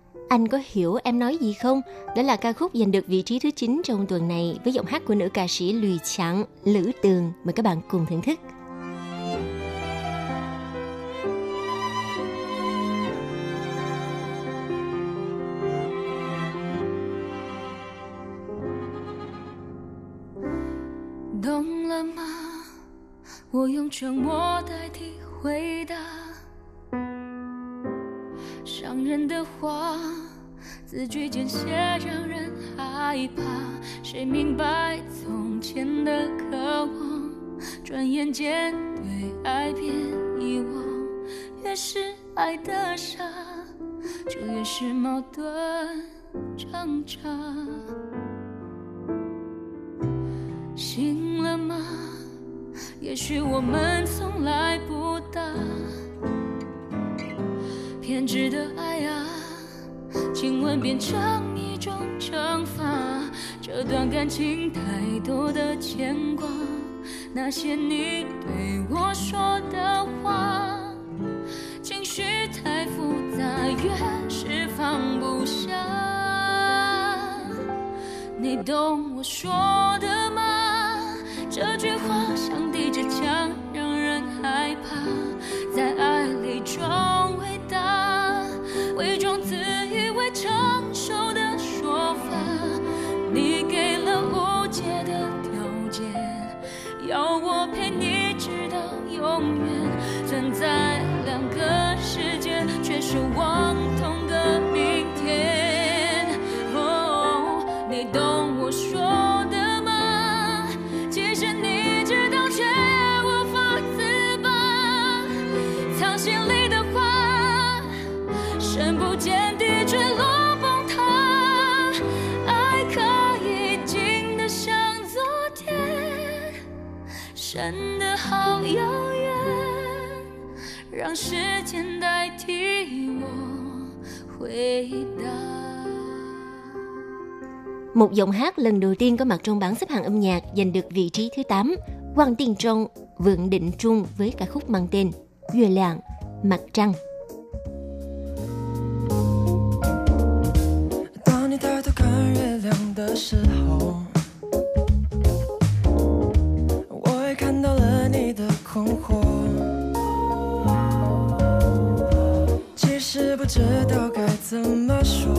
it, Don't need nothing for something, cause blessings coming your way. Blessings coming your way. Ní tổng của số tờ mà anh có hiểu em nói gì không? Đó là ca khúc giành được vị trí thứ 9 trong tuần này với giọng hát của nữ ca sĩ Lùi Chẳng, Lữ Tường. Mời các bạn cùng thưởng thức. 懂了吗？我用沉默代替回答。 伤人的话，字句间写让人害怕。谁明白从前的渴望，转眼间对爱变遗忘。越是爱的傻，就越是矛盾挣扎。醒了吗？也许我们从来不大。偏执的爱啊，亲吻变成一种惩罚。这段感情太多的牵挂，那些你对我说的话，情绪太复杂，越是放不下。你懂我说的真的好遥远，让时间代替我回答。Một giọng hát lần đầu tiên có mặt trong bảng xếp hạng âm nhạc giành được vị trí thứ 8, Quang Tiên Trong, Vượng Định Trung với ca khúc mang tên月亮, Mặt Trăng. 知道该怎么说。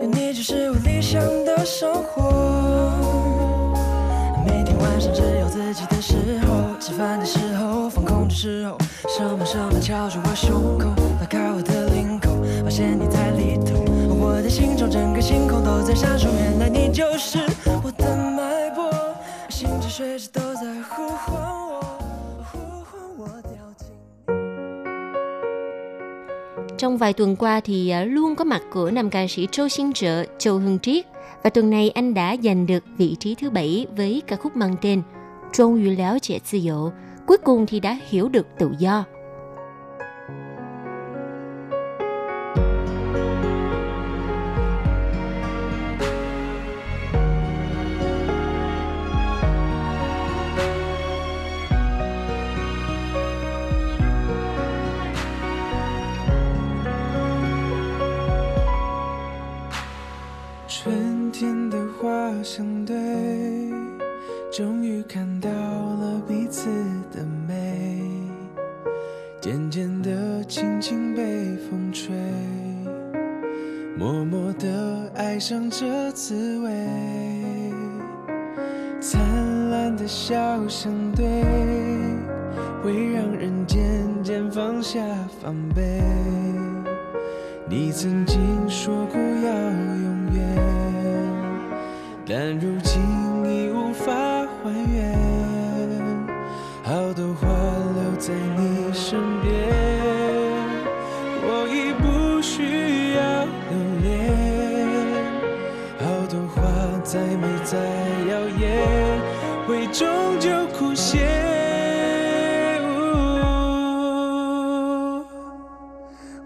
有你就是我理想的生活。每天晚上只有自己的时候，吃饭的时候，放空的时候，上班上班敲着我胸口，拉开我的领口，发现你在里头。我的心中整个星空都在闪烁，原来你就是我的脉搏，心之水之 Trong vài tuần qua thì à, luôn có mặt của nam ca sĩ Châu Sinh Trợ, Châu Hưng Triết. Và tuần này anh đã giành được vị trí thứ bảy với ca khúc mang tên Trong yu léo trẻ tự dụ Cuối cùng thì đã hiểu được tự do. “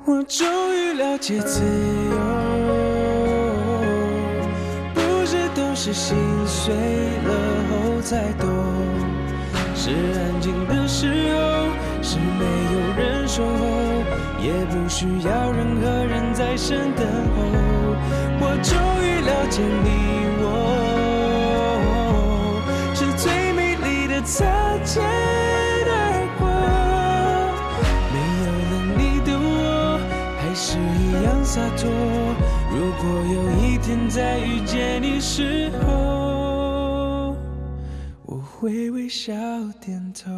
我终于了解自由，不是都是心碎了后才懂，是安静的时候，是没有人守候，也不需要任何人在身等候。我终于了解你我，是最美丽的擦肩洒脱。如果有一天再遇见你时候，我会微笑点头。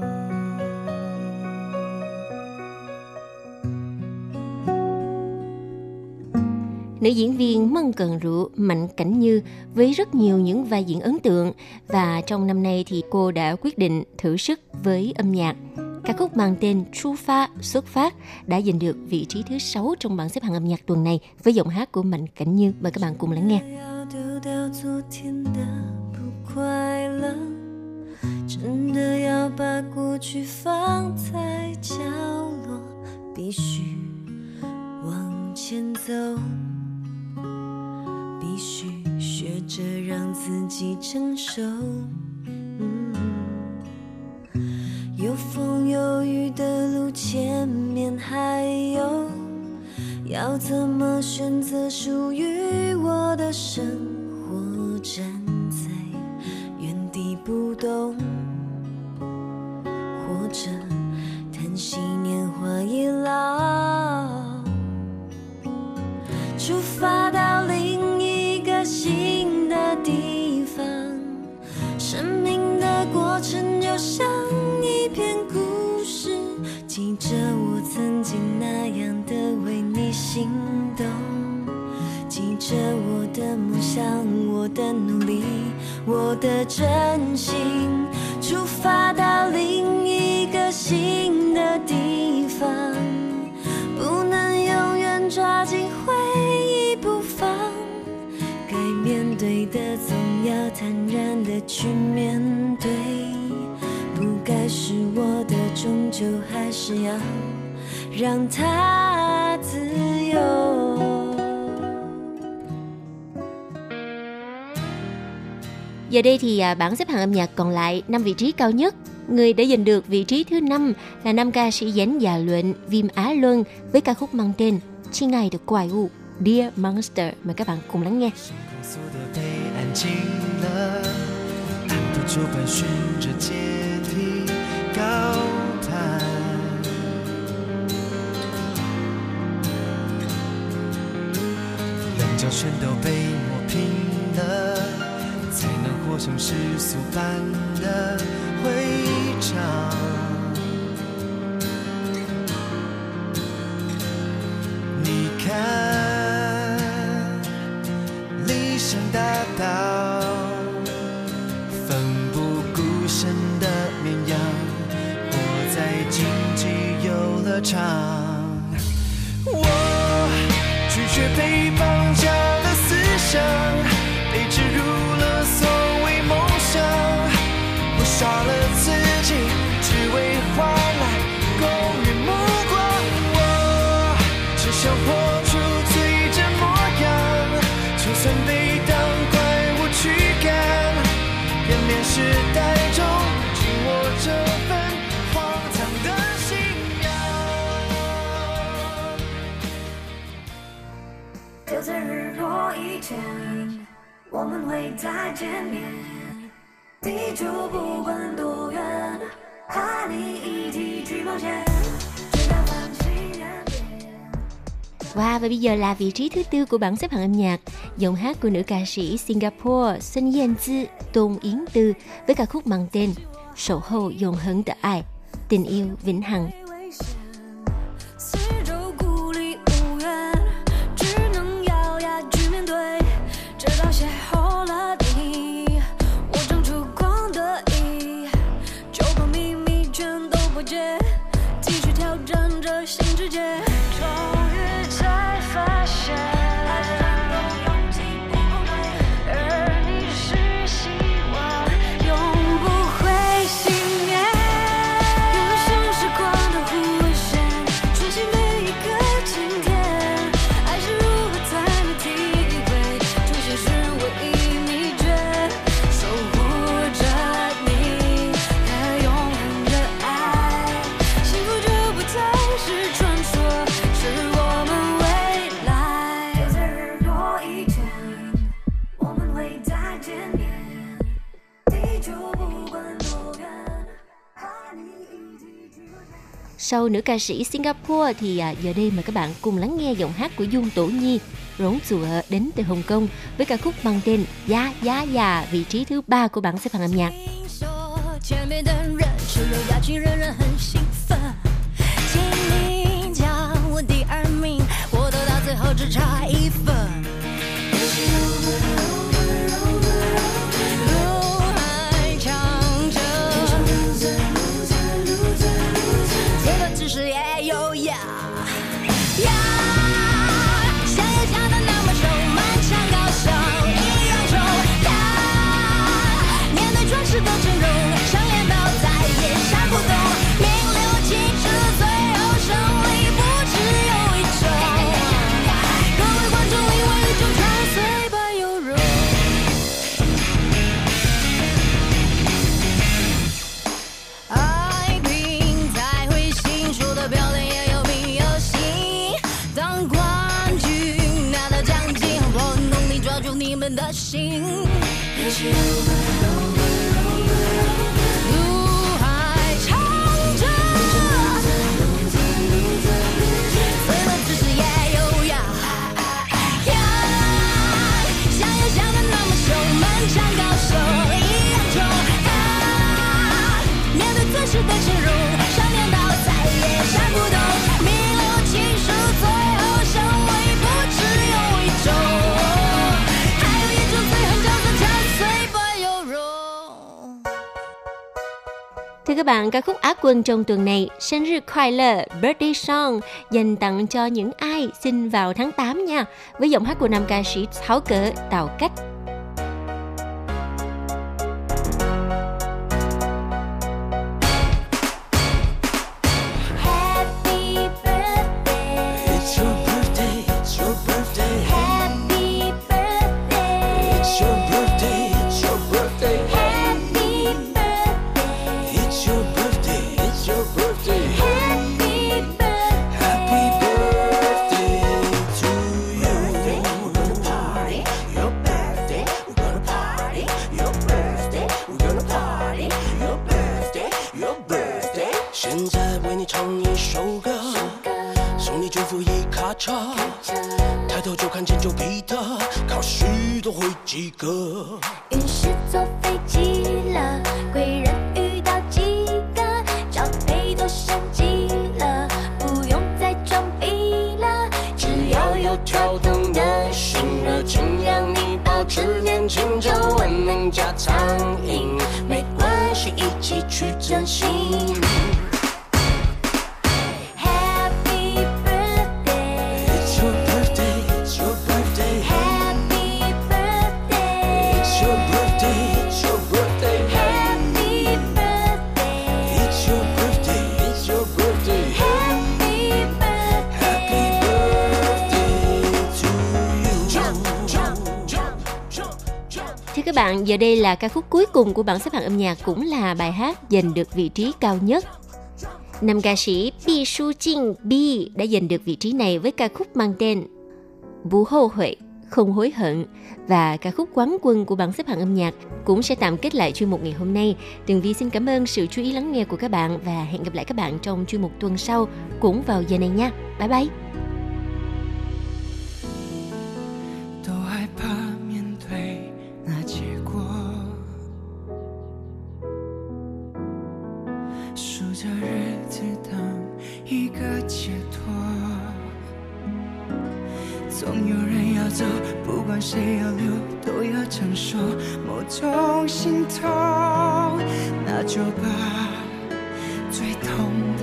Nữ diễn viên Mân Cần Rượu Mạnh Cảnh Như với rất nhiều những vai diễn ấn tượng và trong năm nay thì cô đã quyết định thử sức với âm nhạc. Ca khúc mang tên Chu Pha xuất phát đã giành được vị trí thứ 6 trong bảng xếp hạng âm nhạc tuần này với giọng hát của Mạnh Cảnh Như. Mời các bạn cùng lắng nghe. 要丢掉昨天的不快乐，真的要把过去放在角落，必须往前走，必须学着让自己成熟。 有风有雨的路，前面还有。要怎么选择属于我的生活？站在原地不动，或者叹息年华已老，出发到另一个新的地方。生命的过程就像我的真心。出发到另一个新的地方，不能永远抓紧回忆不放。该面对的总要坦然的去面对，不该是我的，终究还是要让它 Giờ đây thì à, bảng xếp hạng âm nhạc còn lại 5 vị trí cao nhất. Người đã giành được vị trí thứ 5 là nam ca sĩ Dánh Già Luận, Vim Á Luân với ca khúc mang tên Chi Ngày Được Quài U, Dear Monster. Mời các bạn cùng lắng nghe. 像世俗般的会场。你看，理想大道，奋不顾身的绵羊，活在经济游乐场。我拒绝被绑架的思想，想活出最真模样，就算被当怪物驱赶，人面时代中紧握这份荒唐的信仰。就在日落以前，我们会再见面。地球不管多远，和你一起去冒险，Wow, và bây giờ là vị trí thứ tư của bảng xếp hạng âm nhạc, giọng hát của nữ ca sĩ Singapore Xuân Yên Tư, Tôn Yến Tư với ca khúc mang tên Sổ hậu永恒的爱, tình yêu vĩnh hằng. 危险，四 Sau nữ ca sĩ Singapore thì à, giờ đây mời các bạn cùng lắng nghe giọng hát của Dung Tổ Nhi, rốn chùa đến từ Hồng Kông với ca khúc mang tên Giá Giá Già, vị trí thứ ba của bảng xếp hạng âm nhạc. 听说前面的人是有雅群，人人很兴奋。请你将我第二名，我得到最后只差一分。 you. các bạn ca khúc Á quân trong tuần này. Sinh nhật khoai lơ, Birthday Song, dành tặng cho những ai sinh vào tháng 8 nha. Với giọng hát của nam ca sĩ Tháo Cỡ Tạo Cách. đây là ca khúc cuối cùng của bảng xếp hạng âm nhạc cũng là bài hát giành được vị trí cao nhất. Nam ca sĩ Bi Su Jin Bi đã giành được vị trí này với ca khúc mang tên Bú hô huệ, không hối hận và ca khúc quán quân của bảng xếp hạng âm nhạc cũng sẽ tạm kết lại chuyên mục ngày hôm nay. Tường Vi xin cảm ơn sự chú ý lắng nghe của các bạn và hẹn gặp lại các bạn trong chuyên mục tuần sau cũng vào giờ này nha. Bye bye! 谁要留都要承受某种心痛那就把最痛。